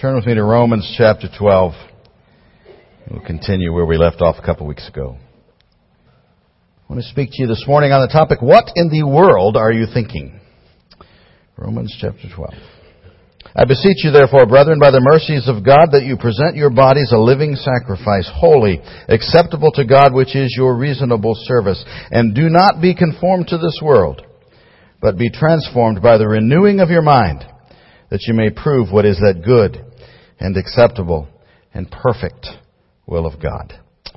Turn with me to Romans chapter 12. We'll continue where we left off a couple weeks ago. I want to speak to you this morning on the topic, What in the world are you thinking? Romans chapter 12. I beseech you therefore, brethren, by the mercies of God, that you present your bodies a living sacrifice, holy, acceptable to God, which is your reasonable service. And do not be conformed to this world, but be transformed by the renewing of your mind, that you may prove what is that good and acceptable and perfect will of God.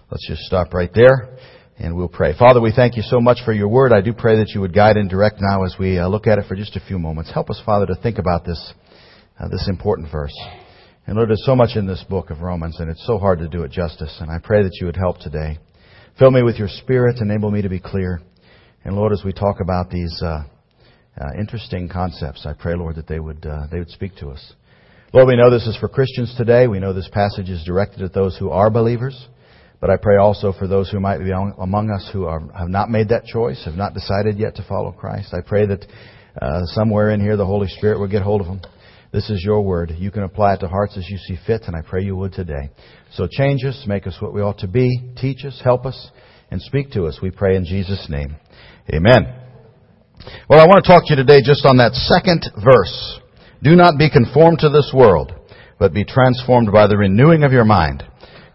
Let's just stop right there and we'll pray. Father, we thank you so much for your word. I do pray that you would guide and direct now as we uh, look at it for just a few moments. Help us, Father, to think about this uh, this important verse. And Lord, there's so much in this book of Romans, and it's so hard to do it justice. And I pray that you would help today. Fill me with your Spirit, enable me to be clear. And Lord, as we talk about these uh, uh, interesting concepts, I pray, Lord, that they would uh, they would speak to us. Lord, we know this is for Christians today. We know this passage is directed at those who are believers. But I pray also for those who might be among us who are, have not made that choice, have not decided yet to follow Christ. I pray that uh, somewhere in here the Holy Spirit will get hold of them this is your word. You can apply it to hearts as you see fit, and I pray you would today. So change us, make us what we ought to be, teach us, help us, and speak to us. We pray in Jesus' name. Amen. Well, I want to talk to you today just on that second verse. Do not be conformed to this world, but be transformed by the renewing of your mind,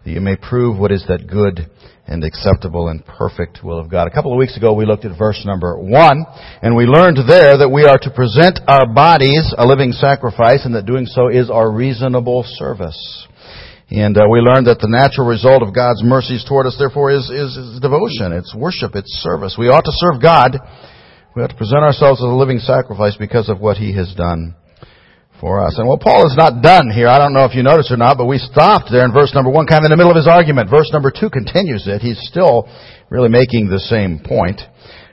that you may prove what is that good and acceptable and perfect will of God. A couple of weeks ago we looked at verse number one, and we learned there that we are to present our bodies a living sacrifice, and that doing so is our reasonable service. And uh, we learned that the natural result of God's mercies toward us, therefore, is, is, is devotion, it's worship, it's service. We ought to serve God. We ought to present ourselves as a living sacrifice because of what He has done for us. And well, Paul is not done here. I don't know if you noticed or not, but we stopped there in verse number one, kind of in the middle of his argument. Verse number two continues it. He's still really making the same point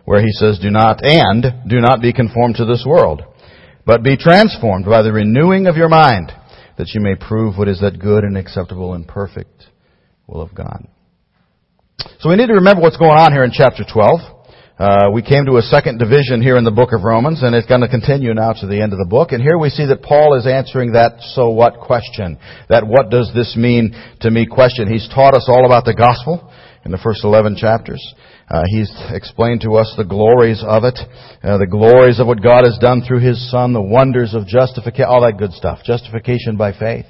where he says, do not, and do not be conformed to this world, but be transformed by the renewing of your mind, that you may prove what is that good and acceptable and perfect will of God. So we need to remember what's going on here in chapter 12. Uh, we came to a second division here in the book of Romans, and it's going to continue now to the end of the book. And here we see that Paul is answering that so what question. That what does this mean to me question. He's taught us all about the gospel in the first 11 chapters. Uh, he's explained to us the glories of it, uh, the glories of what God has done through His Son, the wonders of justification, all that good stuff. Justification by faith.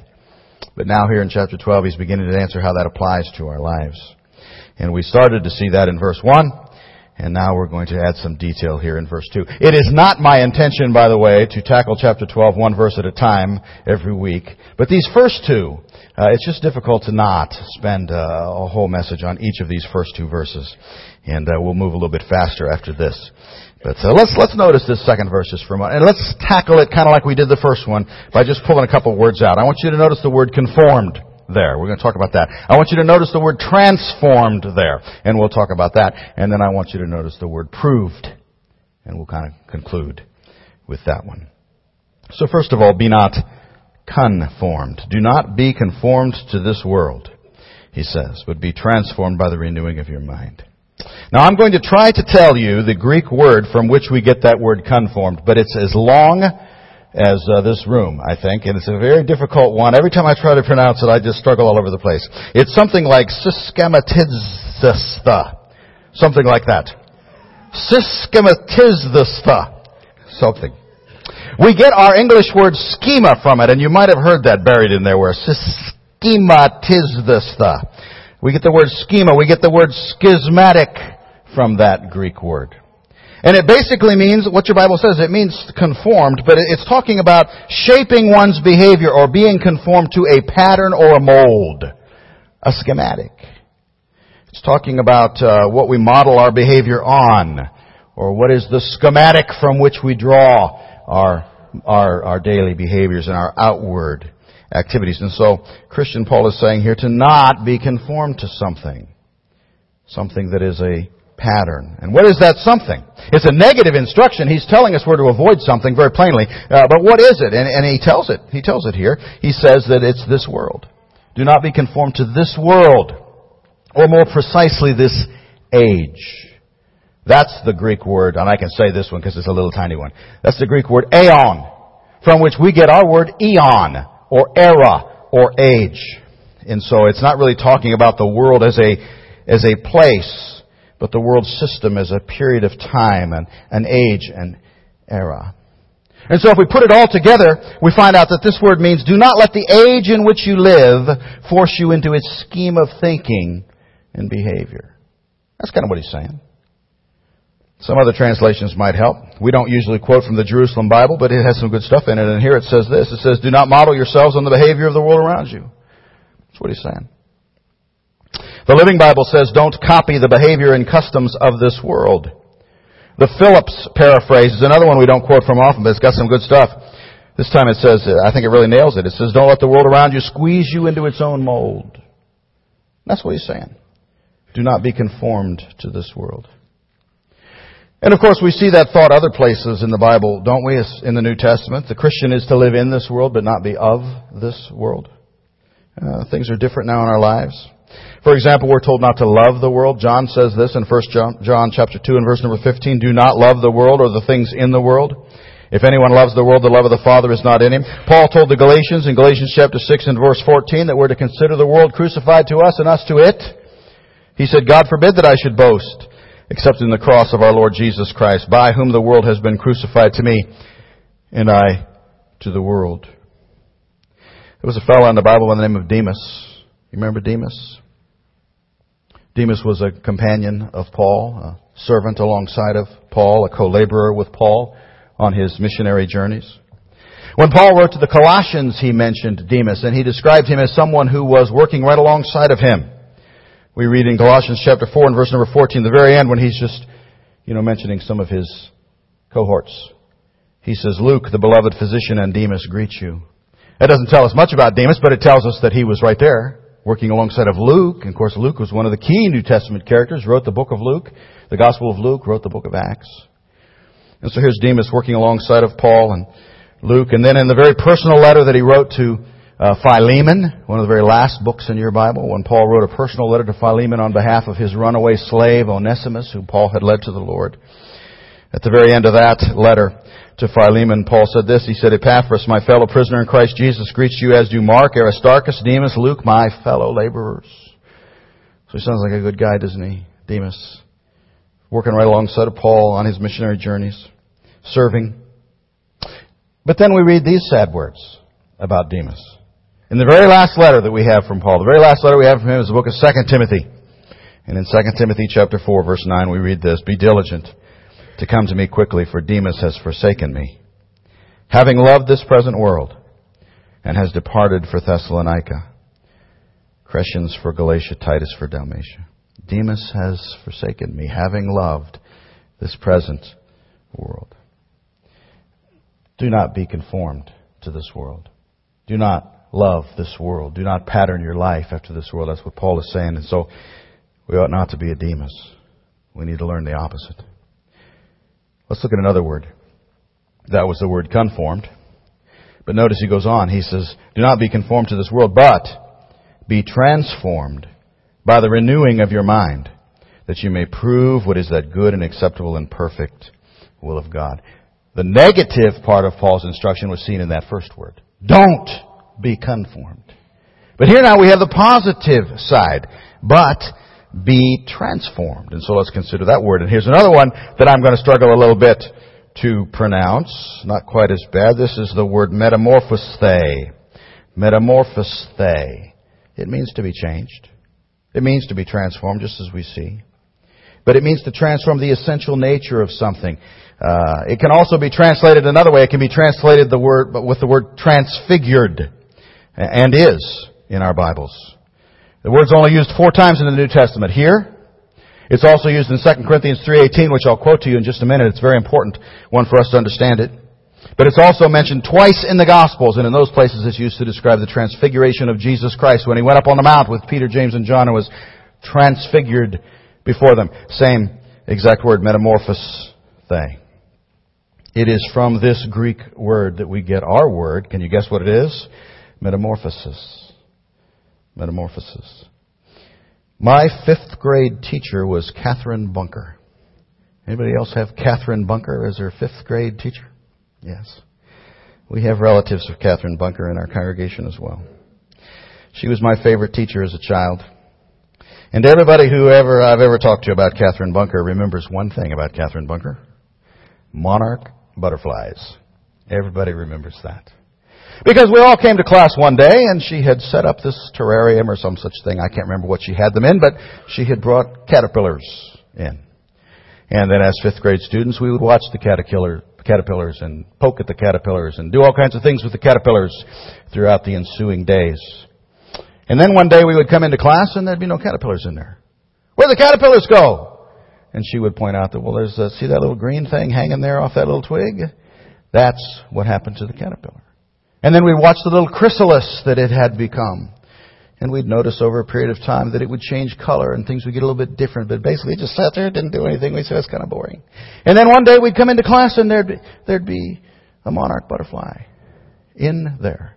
But now here in chapter 12, he's beginning to answer how that applies to our lives. And we started to see that in verse 1. And now we're going to add some detail here in verse 2. It is not my intention, by the way, to tackle chapter 12 one verse at a time every week. But these first two, uh, it's just difficult to not spend uh, a whole message on each of these first two verses. And uh, we'll move a little bit faster after this. But uh, let's let's notice this second verse just for a moment, and let's tackle it kind of like we did the first one by just pulling a couple words out. I want you to notice the word conformed there. We're going to talk about that. I want you to notice the word transformed there, and we'll talk about that. And then I want you to notice the word proved, and we'll kind of conclude with that one. So first of all, be not conformed. Do not be conformed to this world, he says, but be transformed by the renewing of your mind. Now I'm going to try to tell you the Greek word from which we get that word conformed, but it's as long as uh, this room, I think, and it's a very difficult one. Every time I try to pronounce it, I just struggle all over the place. It's something like syschematizista, something like that. Syschematizista, something. We get our English word schema from it, and you might have heard that buried in there where syschematizista. We get the word schema, we get the word schismatic from that Greek word. And it basically means, what your Bible says, it means conformed, but it's talking about shaping one's behavior or being conformed to a pattern or a mold. A schematic. It's talking about uh, what we model our behavior on, or what is the schematic from which we draw our, our, our daily behaviors and our outward activities. And so, Christian Paul is saying here to not be conformed to something. Something that is a pattern. And what is that something? It's a negative instruction. He's telling us where to avoid something very plainly. Uh, but what is it? And, and he tells it. He tells it here. He says that it's this world. Do not be conformed to this world. Or more precisely, this age. That's the Greek word, and I can say this one because it's a little tiny one. That's the Greek word aeon, from which we get our word eon, or era or age. And so it's not really talking about the world as a, as a place, but the world system as a period of time and an age and era. And so if we put it all together, we find out that this word means do not let the age in which you live force you into its scheme of thinking and behavior. That's kind of what he's saying. Some other translations might help. We don't usually quote from the Jerusalem Bible, but it has some good stuff in it. And here it says this. It says, do not model yourselves on the behavior of the world around you. That's what he's saying. The Living Bible says, don't copy the behavior and customs of this world. The Phillips paraphrase is another one we don't quote from often, but it's got some good stuff. This time it says, I think it really nails it. It says, don't let the world around you squeeze you into its own mold. That's what he's saying. Do not be conformed to this world. And of course, we see that thought other places in the Bible, don't we? In the New Testament, the Christian is to live in this world, but not be of this world. Uh, things are different now in our lives. For example, we're told not to love the world. John says this in 1 John, John chapter 2 and verse number 15, do not love the world or the things in the world. If anyone loves the world, the love of the Father is not in him. Paul told the Galatians in Galatians chapter 6 and verse 14 that we're to consider the world crucified to us and us to it. He said, God forbid that I should boast except in the cross of our Lord Jesus Christ, by whom the world has been crucified to me, and I to the world. There was a fellow in the Bible by the name of Demas. You remember Demas? Demas was a companion of Paul, a servant alongside of Paul, a co-laborer with Paul on his missionary journeys. When Paul wrote to the Colossians, he mentioned Demas, and he described him as someone who was working right alongside of him. We read in Colossians chapter 4 and verse number 14, the very end when he's just, you know, mentioning some of his cohorts. He says, Luke, the beloved physician and Demas greet you. That doesn't tell us much about Demas, but it tells us that he was right there, working alongside of Luke. And of course, Luke was one of the key New Testament characters, wrote the book of Luke, the Gospel of Luke, wrote the book of Acts. And so here's Demas working alongside of Paul and Luke. And then in the very personal letter that he wrote to uh, Philemon, one of the very last books in your Bible, when Paul wrote a personal letter to Philemon on behalf of his runaway slave Onesimus, whom Paul had led to the Lord. At the very end of that letter to Philemon, Paul said this. He said, Epaphras, my fellow prisoner in Christ Jesus, greets you as do Mark, Aristarchus, Demas, Luke, my fellow laborers. So he sounds like a good guy, doesn't he? Demas. Working right alongside of Paul on his missionary journeys. Serving. But then we read these sad words about Demas. In the very last letter that we have from Paul, the very last letter we have from him is the book of 2 Timothy. And in 2 Timothy chapter 4 verse 9 we read this, Be diligent to come to me quickly, for Demas has forsaken me, having loved this present world, and has departed for Thessalonica. Crescens for Galatia, Titus for Dalmatia. Demas has forsaken me, having loved this present world. Do not be conformed to this world. Do not love this world. Do not pattern your life after this world. That's what Paul is saying. And so we ought not to be a Demas. We need to learn the opposite. Let's look at another word. That was the word conformed. But notice he goes on. He says, Do not be conformed to this world, but be transformed by the renewing of your mind, that you may prove what is that good and acceptable and perfect will of God. The negative part of Paul's instruction was seen in that first word. Don't be conformed. But here now we have the positive side. But be transformed. And so let's consider that word. And here's another one that I'm going to struggle a little bit to pronounce. Not quite as bad. This is the word metamorphosthe. Metamorphosthe. It means to be changed. It means to be transformed, just as we see. But it means to transform the essential nature of something. Uh, it can also be translated another way. It can be translated the word, but with the word transfigured and is in our Bibles. The word's only used four times in the New Testament. Here, it's also used in 2 Corinthians 3.18, which I'll quote to you in just a minute. It's a very important one for us to understand it. But it's also mentioned twice in the Gospels, and in those places it's used to describe the transfiguration of Jesus Christ when he went up on the mount with Peter, James, and John and was transfigured before them. Same exact word, metamorphos they. It is from this Greek word that we get our word. Can you guess what it is? Metamorphosis. Metamorphosis. My fifth grade teacher was Catherine Bunker. Anybody else have Catherine Bunker as their fifth grade teacher? Yes. We have relatives of Catherine Bunker in our congregation as well. She was my favorite teacher as a child. And everybody who ever I've ever talked to about Catherine Bunker remembers one thing about Catherine Bunker. Monarch butterflies. Everybody remembers that. Because we all came to class one day and she had set up this terrarium or some such thing. I can't remember what she had them in, but she had brought caterpillars in. And then as fifth grade students, we would watch the caterpillar, caterpillars and poke at the caterpillars and do all kinds of things with the caterpillars throughout the ensuing days. And then one day we would come into class and there'd be no caterpillars in there. Where'd the caterpillars go? And she would point out that, well, there's, a, see that little green thing hanging there off that little twig? That's what happened to the caterpillar. And then we'd watch the little chrysalis that it had become. And we'd notice over a period of time that it would change color and things would get a little bit different. But basically it just sat there, didn't do anything. We said, that's kind of boring. And then one day we'd come into class and there'd be, there'd be a monarch butterfly in there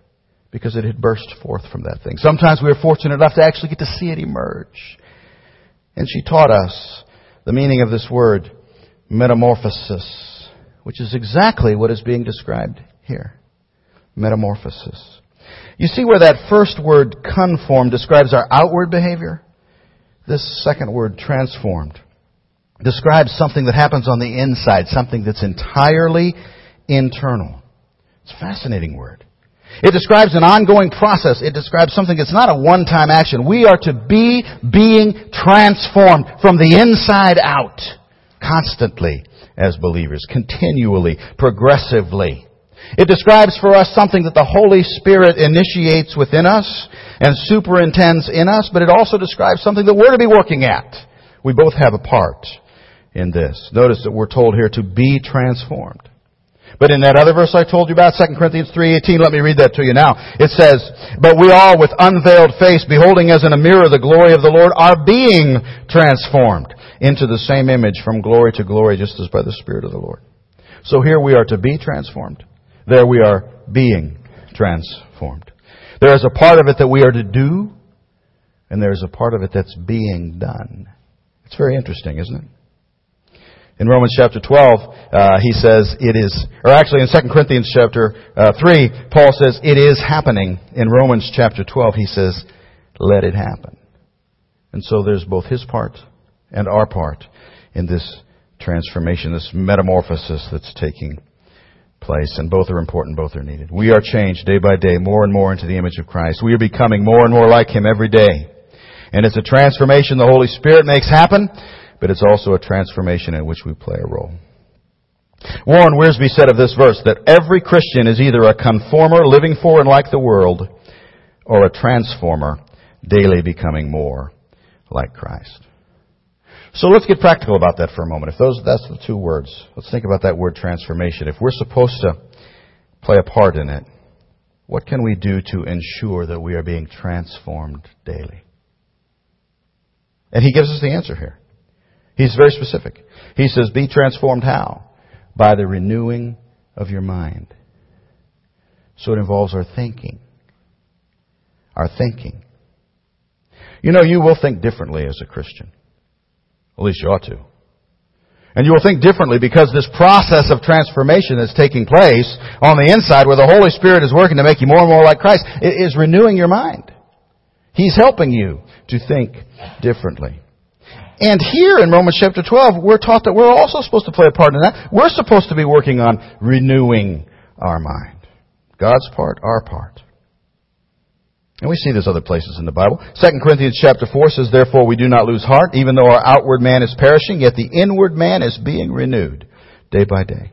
because it had burst forth from that thing. Sometimes we were fortunate enough to actually get to see it emerge. And she taught us the meaning of this word, metamorphosis, which is exactly what is being described here. Metamorphosis. You see where that first word conform describes our outward behavior? This second word transformed describes something that happens on the inside, something that's entirely internal. It's a fascinating word. It describes an ongoing process. It describes something that's not a one-time action. We are to be being transformed from the inside out constantly as believers, continually, progressively. It describes for us something that the Holy Spirit initiates within us and superintends in us, but it also describes something that we're to be working at. We both have a part in this. Notice that we're told here to be transformed. But in that other verse I told you about, 2 Corinthians 3.18, let me read that to you now. It says, But we all with unveiled face, beholding as in a mirror the glory of the Lord, are being transformed into the same image from glory to glory, just as by the Spirit of the Lord. So here we are to be transformed. There we are being transformed. There is a part of it that we are to do, and there is a part of it that's being done. It's very interesting, isn't it? In Romans chapter 12, uh, he says it is, or actually in 2 Corinthians chapter uh, 3, Paul says it is happening. In Romans chapter 12, he says, let it happen. And so there's both his part and our part in this transformation, this metamorphosis that's taking place. And both are important, both are needed. We are changed day by day more and more into the image of Christ. We are becoming more and more like Him every day. And it's a transformation the Holy Spirit makes happen but it's also a transformation in which we play a role. Warren Wiersbe said of this verse that every Christian is either a conformer living for and like the world or a transformer daily becoming more like Christ. So let's get practical about that for a moment. If those, that's the two words. Let's think about that word transformation. If we're supposed to play a part in it, what can we do to ensure that we are being transformed daily? And he gives us the answer here. He's very specific. He says, be transformed how? By the renewing of your mind. So it involves our thinking. Our thinking. You know, you will think differently as a Christian. At least you ought to. And you will think differently because this process of transformation that's taking place on the inside where the Holy Spirit is working to make you more and more like Christ is renewing your mind. He's helping you to think differently. And here in Romans chapter 12, we're taught that we're also supposed to play a part in that. We're supposed to be working on renewing our mind. God's part, our part. And we see this other places in the Bible. 2 Corinthians chapter 4 says, Therefore we do not lose heart, even though our outward man is perishing, yet the inward man is being renewed day by day.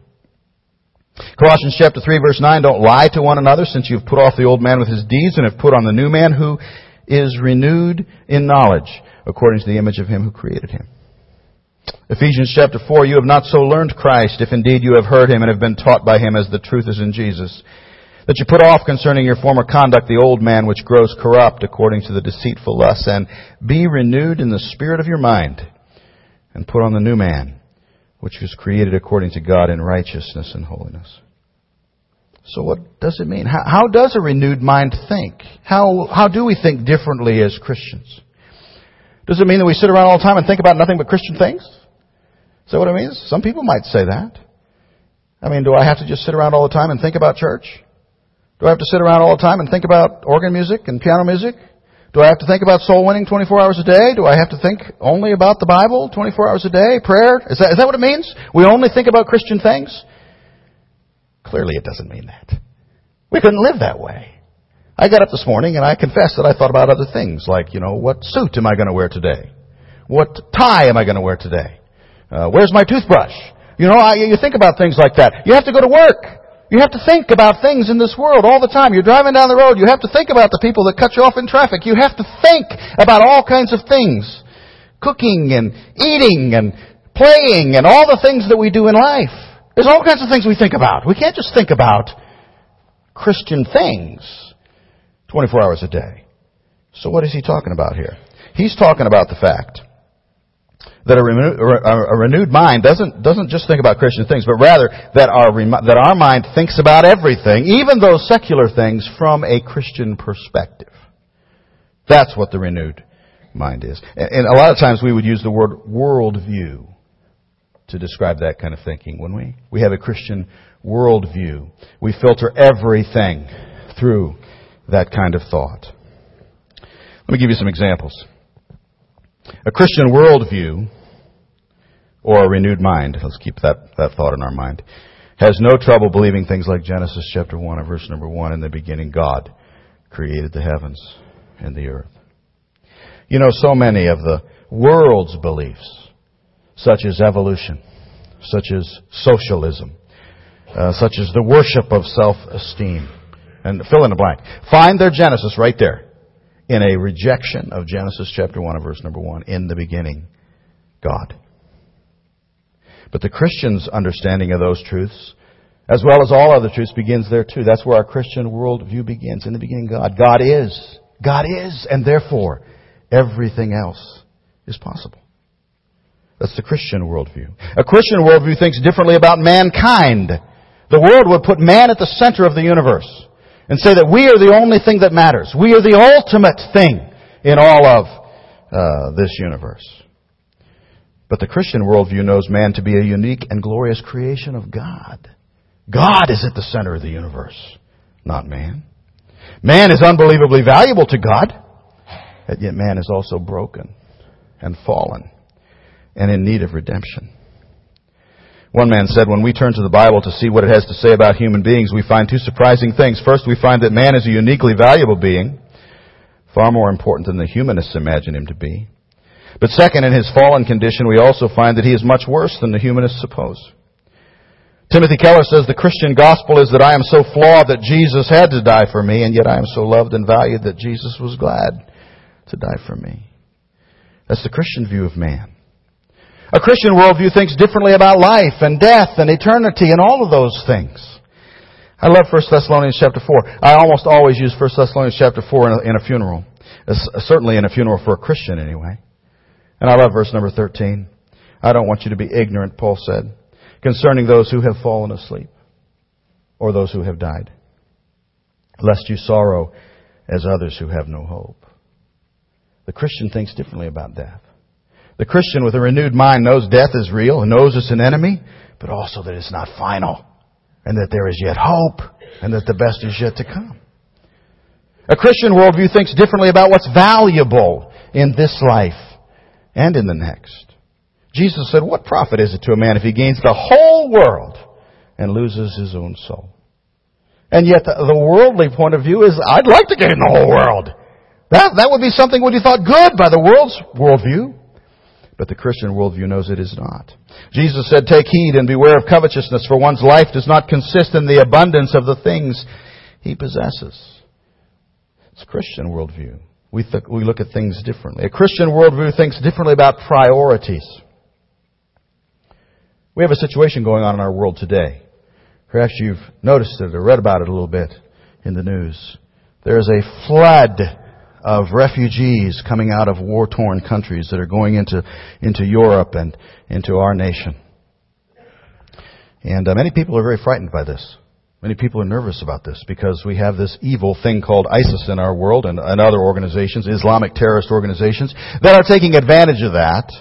Colossians chapter 3 verse 9, Don't lie to one another, since you've put off the old man with his deeds and have put on the new man who is renewed in knowledge according to the image of him who created him. Ephesians chapter 4, you have not so learned Christ, if indeed you have heard him and have been taught by him as the truth is in Jesus, that you put off concerning your former conduct the old man which grows corrupt according to the deceitful lusts, and be renewed in the spirit of your mind, and put on the new man, which was created according to God in righteousness and holiness. So what does it mean? How, how does a renewed mind think? How, how do we think differently as Christians? Does it mean that we sit around all the time and think about nothing but Christian things? Is that what it means? Some people might say that. I mean, do I have to just sit around all the time and think about church? Do I have to sit around all the time and think about organ music and piano music? Do I have to think about soul winning 24 hours a day? Do I have to think only about the Bible 24 hours a day? Prayer? Is that, is that what it means? We only think about Christian things? Clearly it doesn't mean that. We couldn't live that way. I got up this morning and I confess that I thought about other things like, you know, what suit am I going to wear today? What tie am I going to wear today? Uh, where's my toothbrush? You know, I, you think about things like that. You have to go to work. You have to think about things in this world all the time. You're driving down the road. You have to think about the people that cut you off in traffic. You have to think about all kinds of things. Cooking and eating and playing and all the things that we do in life. There's all kinds of things we think about. We can't just think about Christian things 24 hours a day. So what is he talking about here? He's talking about the fact that a, a, renewed mind doesn't, doesn't just think about Christian things, but rather that our, that our mind thinks about everything, even those secular things, from a Christian perspective. That's what the renewed mind is. And, and a lot of times we would use the word worldview to describe that kind of thinking, wouldn't we? We have a Christian worldview. We filter everything through that kind of thought. Let me give you some examples. A Christian worldview or a renewed mind, let's keep that, that thought in our mind, has no trouble believing things like Genesis chapter 1 and verse number 1, in the beginning God created the heavens and the earth. You know, so many of the world's beliefs, such as evolution, such as socialism, uh, such as the worship of self-esteem, and fill in the blank, find their genesis right there in a rejection of Genesis chapter 1 and verse number 1. In the beginning, God. But the Christian's understanding of those truths, as well as all other truths, begins there too. That's where our Christian worldview begins. In the beginning, God. God is. God is, and therefore, everything else is possible. That's the Christian worldview. A Christian worldview thinks differently about mankind. The world would put man at the center of the universe and say that we are the only thing that matters. We are the ultimate thing in all of uh, this universe. But the Christian worldview knows man to be a unique and glorious creation of God. God is at the center of the universe, not man. Man is unbelievably valuable to God, yet man is also broken and fallen and in need of redemption. One man said, when we turn to the Bible to see what it has to say about human beings, we find two surprising things. First, we find that man is a uniquely valuable being, far more important than the humanists imagine him to be. But second, in his fallen condition, we also find that he is much worse than the humanists suppose. Timothy Keller says the Christian gospel is that I am so flawed that Jesus had to die for me, and yet I am so loved and valued that Jesus was glad to die for me. That's the Christian view of man. A Christian worldview thinks differently about life and death and eternity and all of those things. I love 1 Thessalonians chapter 4. I almost always use 1 Thessalonians chapter 4 in a, in a funeral. Certainly in a funeral for a Christian anyway. And I love verse number 13. I don't want you to be ignorant, Paul said, concerning those who have fallen asleep or those who have died, lest you sorrow as others who have no hope. The Christian thinks differently about death. The Christian with a renewed mind knows death is real and knows it's an enemy, but also that it's not final and that there is yet hope and that the best is yet to come. A Christian worldview thinks differently about what's valuable in this life and in the next. Jesus said, What profit is it to a man if he gains the whole world and loses his own soul? And yet the, worldly point of view is, I'd like to gain the whole world. That, that would be something would be thought good by the world's worldview. But the Christian worldview knows it is not. Jesus said, Take heed and beware of covetousness, for one's life does not consist in the abundance of the things he possesses. It's Christian worldview. We, th- we look at things differently. A Christian worldview thinks differently about priorities. We have a situation going on in our world today. Perhaps you've noticed it or read about it a little bit in the news. There is a flood of refugees coming out of war-torn countries that are going into, into Europe and into our nation. And uh, many people are very frightened by this. Many people are nervous about this because we have this evil thing called ISIS in our world and, and other organizations, Islamic terrorist organizations, that are taking advantage of that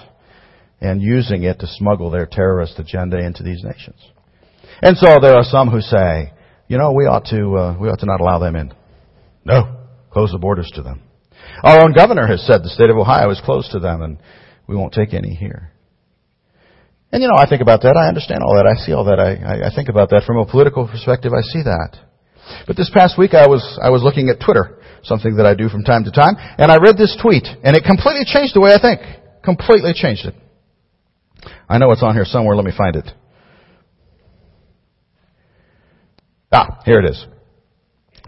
and using it to smuggle their terrorist agenda into these nations. And so there are some who say, you know, we ought to, uh, we ought to not allow them in. No. Close the borders to them. Our own governor has said the state of Ohio is closed to them and we won't take any here. And you know, I think about that. I understand all that. I see all that. I, I, I think about that from a political perspective. I see that. But this past week I was, I was looking at Twitter, something that I do from time to time, and I read this tweet, and it completely changed the way I think. Completely changed it. I know it's on here somewhere. Let me find it. Ah, here it is.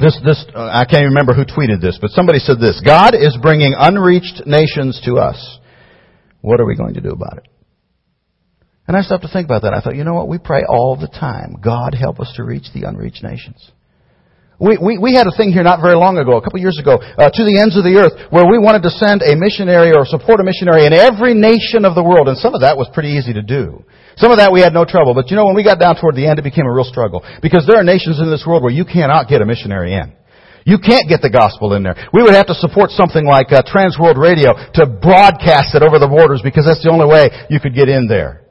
This, this, uh, I can't even remember who tweeted this, but somebody said this. God is bringing unreached nations to us. What are we going to do about it? And I stopped to think about that. I thought, you know what? We pray all the time. God help us to reach the unreached nations. We, we, we had a thing here not very long ago, a couple years ago, uh, to the ends of the earth, where we wanted to send a missionary or support a missionary in every nation of the world, and some of that was pretty easy to do. Some of that we had no trouble, but you know, when we got down toward the end, it became a real struggle. Because there are nations in this world where you cannot get a missionary in. You can't get the gospel in there. We would have to support something like uh, Trans World Radio to broadcast it over the borders because that's the only way you could get in there.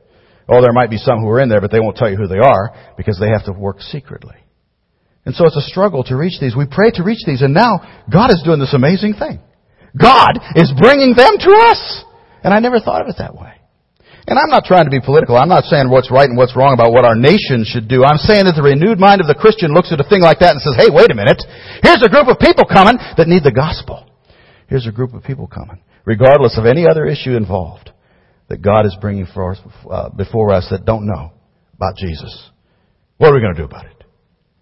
Oh, there might be some who are in there, but they won't tell you who they are because they have to work secretly. And so it's a struggle to reach these. We pray to reach these, and now God is doing this amazing thing. God is bringing them to us! And I never thought of it that way. And I'm not trying to be political. I'm not saying what's right and what's wrong about what our nation should do. I'm saying that the renewed mind of the Christian looks at a thing like that and says, hey, wait a minute. Here's a group of people coming that need the gospel. Here's a group of people coming, regardless of any other issue involved, that God is bringing for us, uh, before us that don't know about Jesus. What are we going to do about it?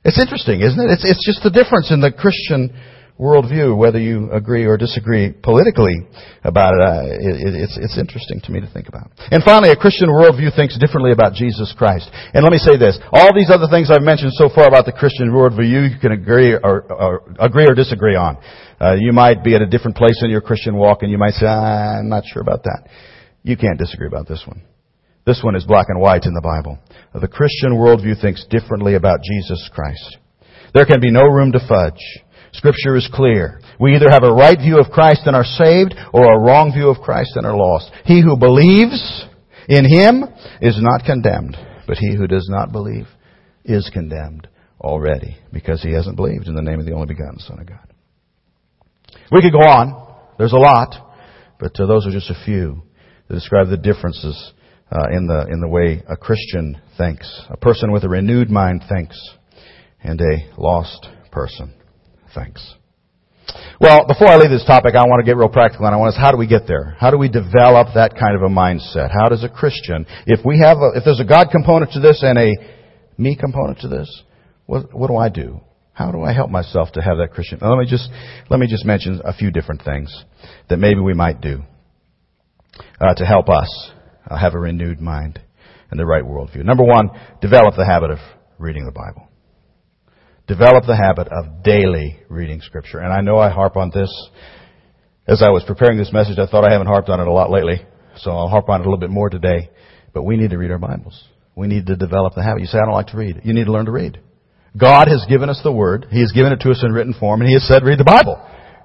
It's interesting, isn't it? It's, it's just the difference in the Christian worldview, whether you agree or disagree politically about it, uh, it, it's, it's interesting to me to think about. And finally, a Christian worldview thinks differently about Jesus Christ. And let me say this. All these other things I've mentioned so far about the Christian worldview, you can agree or, or agree or disagree on. Uh, you might be at a different place in your Christian walk and you might say, ah, I'm not sure about that. You can't disagree about this one. This one is black and white in the Bible. The Christian worldview thinks differently about Jesus Christ. There can be no room to fudge. Scripture is clear. We either have a right view of Christ and are saved, or a wrong view of Christ and are lost. He who believes in Him is not condemned, but he who does not believe is condemned already, because he hasn't believed in the name of the only begotten Son of God. We could go on. There's a lot, but uh, those are just a few to describe the differences uh, in the in the way a Christian thinks, a person with a renewed mind thinks, and a lost person thinks. Well, before I leave this topic, I want to get real practical, and I want to how do we get there? How do we develop that kind of a mindset? How does a Christian, if we have, a, if there's a God component to this and a me component to this, what, what do I do? How do I help myself to have that Christian? Let me just let me just mention a few different things that maybe we might do uh, to help us uh, have a renewed mind and the right worldview. Number one, develop the habit of reading the Bible. Develop the habit of daily reading Scripture. And I know I harp on this. As I was preparing this message, I thought I haven't harped on it a lot lately, so I'll harp on it a little bit more today. But we need to read our Bibles. We need to develop the habit. You say, I don't like to read. You need to learn to read. God has given us the Word. He has given it to us in written form, and He has said, read the Bible.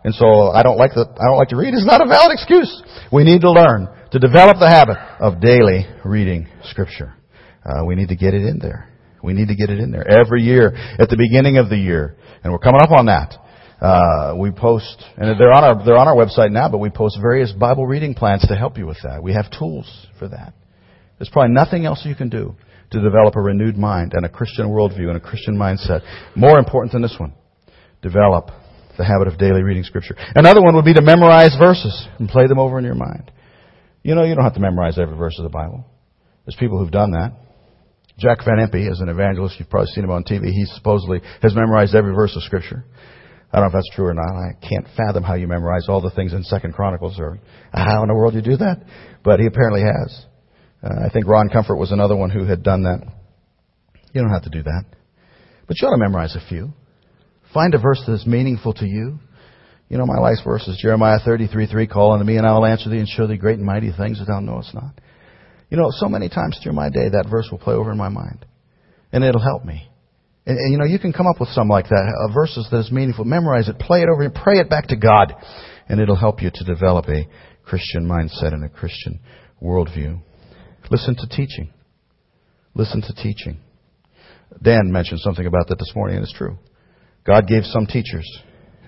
And so I don't like the, I don't like to read. It's not a valid excuse. We need to learn to develop the habit of daily reading Scripture. Uh, we need to get it in there. We need to get it in there every year at the beginning of the year, and we're coming up on that. Uh, we post, and they're on our they're on our website now, but we post various Bible reading plans to help you with that. We have tools for that. There's probably nothing else you can do to develop a renewed mind and a Christian worldview and a Christian mindset more important than this one. Develop the habit of daily reading Scripture. Another one would be to memorize verses and play them over in your mind. You know, you don't have to memorize every verse of the Bible. There's people who've done that. Jack Van Impe, is an evangelist, you've probably seen him on TV. He supposedly has memorized every verse of Scripture. I don't know if that's true or not. I can't fathom how you memorize all the things in Second Chronicles or how in the world you do that. But he apparently has. Uh, I think Ron Comfort was another one who had done that. You don't have to do that. But you ought to memorize a few. Find a verse that is meaningful to you. You know, my life's verse is Jeremiah 33, 3, Call unto me and I will answer thee and show thee great and mighty things that thou knowest not. You know, so many times through my day that verse will play over in my mind. And it'll help me. And, and you know, you can come up with some like that, verses that is meaningful. Memorize it, play it over, and pray it back to God. And it'll help you to develop a Christian mindset and a Christian worldview. Listen to teaching. Listen to teaching. Dan mentioned something about that this morning, and it's true. God gave some teachers,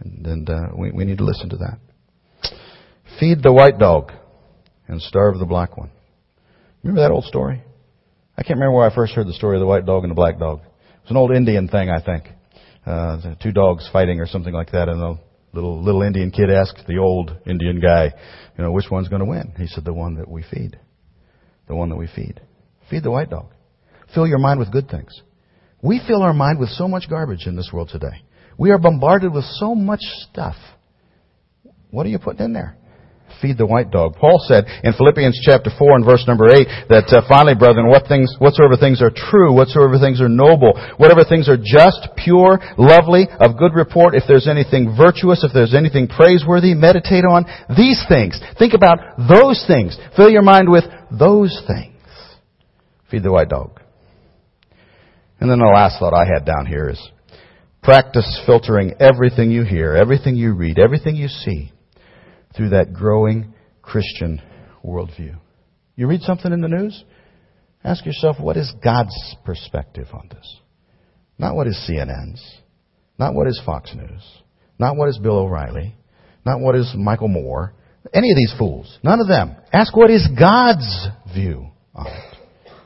and, and uh, we, we need to listen to that. Feed the white dog and starve the black one. Remember that old story? I can't remember where I first heard the story of the white dog and the black dog. It was an old Indian thing, I think. Uh, two dogs fighting or something like that, and the little little Indian kid asked the old Indian guy, you know, which one's going to win? He said, the one that we feed. The one that we feed. Feed the white dog. Fill your mind with good things. We fill our mind with so much garbage in this world today. We are bombarded with so much stuff. What are you putting in there? Feed the white dog. Paul said in Philippians chapter 4 and verse number 8 that uh, finally, brethren, what things, whatsoever things are true, whatsoever things are noble, whatever things are just, pure, lovely, of good report, if there's anything virtuous, if there's anything praiseworthy, meditate on these things. Think about those things. Fill your mind with those things. Feed the white dog. And then the last thought I had down here is practice filtering everything you hear, everything you read, everything you see through that growing Christian worldview. You read something in the news? Ask yourself, what is God's perspective on this? Not what is CNN's. Not what is Fox News. Not what is Bill O'Reilly. Not what is Michael Moore. Any of these fools. None of them. Ask what is God's view on it.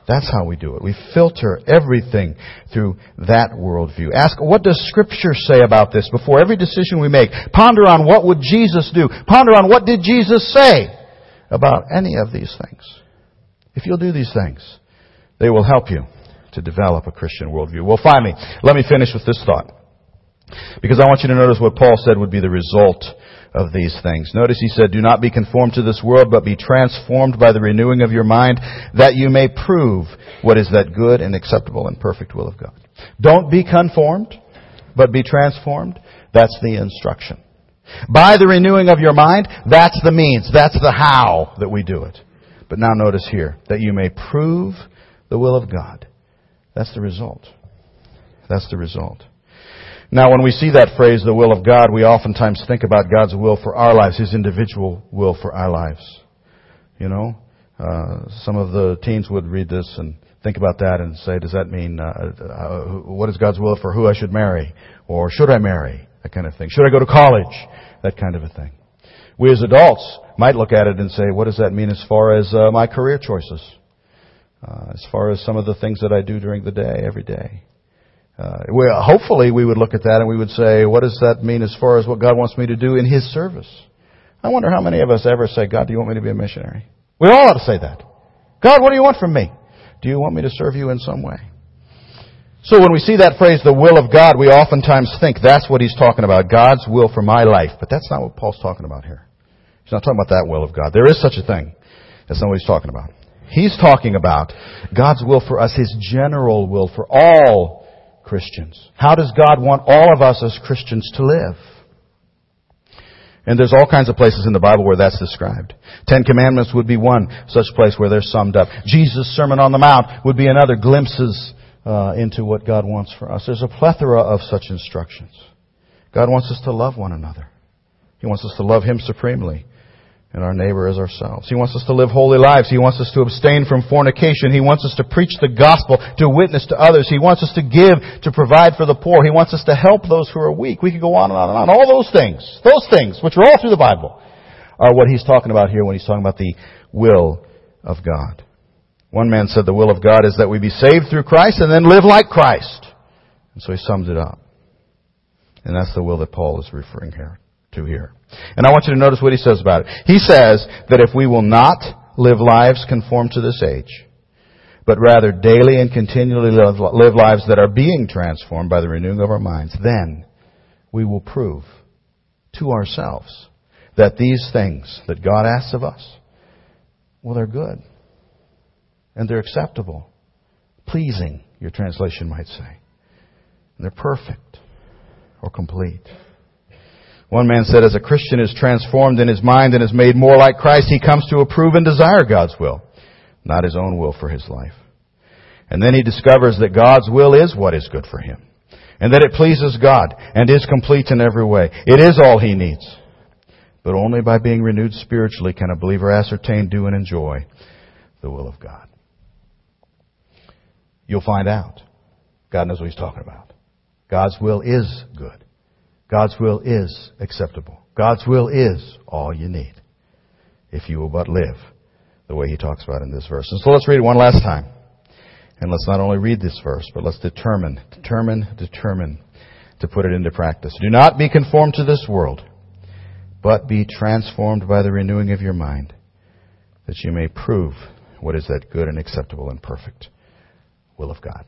That's how we do it. We filter everything through that worldview. Ask, what does Scripture say about this before every decision we make? Ponder on what would Jesus do? Ponder on what did Jesus say about any of these things. If you'll do these things, they will help you to develop a Christian worldview. Well, finally, let me finish with this thought. Because I want you to notice what Paul said would be the result of these things. Notice he said, Do not be conformed to this world, but be transformed by the renewing of your mind, that you may prove what is that good and acceptable and perfect will of God. Don't be conformed, but be transformed. That's the instruction. By the renewing of your mind, that's the means, that's the how that we do it. But now notice here, that you may prove the will of God. That's the result. That's the result. Now, when we see that phrase, the will of God, we oftentimes think about God's will for our lives, His individual will for our lives. You know, uh, some of the teens would read this and think about that and say, does that mean, uh, uh, what is God's will for who I should marry? Or should I marry? That kind of thing. Should I go to college? That kind of a thing. We as adults might look at it and say, what does that mean as far as uh, my career choices? Uh, as far as some of the things that I do during the day, every day. Uh, well, hopefully we would look at that and we would say, what does that mean as far as what God wants me to do in His service? I wonder how many of us ever say, God, do you want me to be a missionary? We all ought to say that. God, what do you want from me? Do you want me to serve you in some way? So when we see that phrase, the will of God, we oftentimes think that's what he's talking about, God's will for my life. But that's not what Paul's talking about here. He's not talking about that will of God. There is such a thing. That's not what he's talking about. He's talking about God's will for us, His general will for all Christians? How does God want all of us as Christians to live? And there's all kinds of places in the Bible where that's described. Ten Commandments would be one such place where they're summed up. Jesus' Sermon on the Mount would be another glimpses uh, into what God wants for us. There's a plethora of such instructions. God wants us to love one another. He wants us to love Him supremely and our neighbor as ourselves. He wants us to live holy lives. He wants us to abstain from fornication. He wants us to preach the gospel, to witness to others. He wants us to give, to provide for the poor. He wants us to help those who are weak. We could go on and on and on. All those things, those things, which are all through the Bible, are what he's talking about here when he's talking about the will of God. One man said the will of God is that we be saved through Christ and then live like Christ. And so he sums it up. And that's the will that Paul is referring here to here. And I want you to notice what he says about it. He says that if we will not live lives conformed to this age, but rather daily and continually live, live lives that are being transformed by the renewing of our minds, then we will prove to ourselves that these things that God asks of us, well, they're good. And they're acceptable. Pleasing, your translation might say. And they're perfect or complete. One man said, as a Christian is transformed in his mind and is made more like Christ, he comes to approve and desire God's will, not his own will for his life. And then he discovers that God's will is what is good for him. And that it pleases God and is complete in every way. It is all he needs. But only by being renewed spiritually can a believer ascertain, do, and enjoy the will of God. You'll find out. God knows what He's talking about. God's will is good. God's will is acceptable. God's will is all you need if you will but live the way He talks about in this verse. And so let's read it one last time. And let's not only read this verse, but let's determine, determine, determine to put it into practice. Do not be conformed to this world, but be transformed by the renewing of your mind, that you may prove what is that good and acceptable and perfect will of God.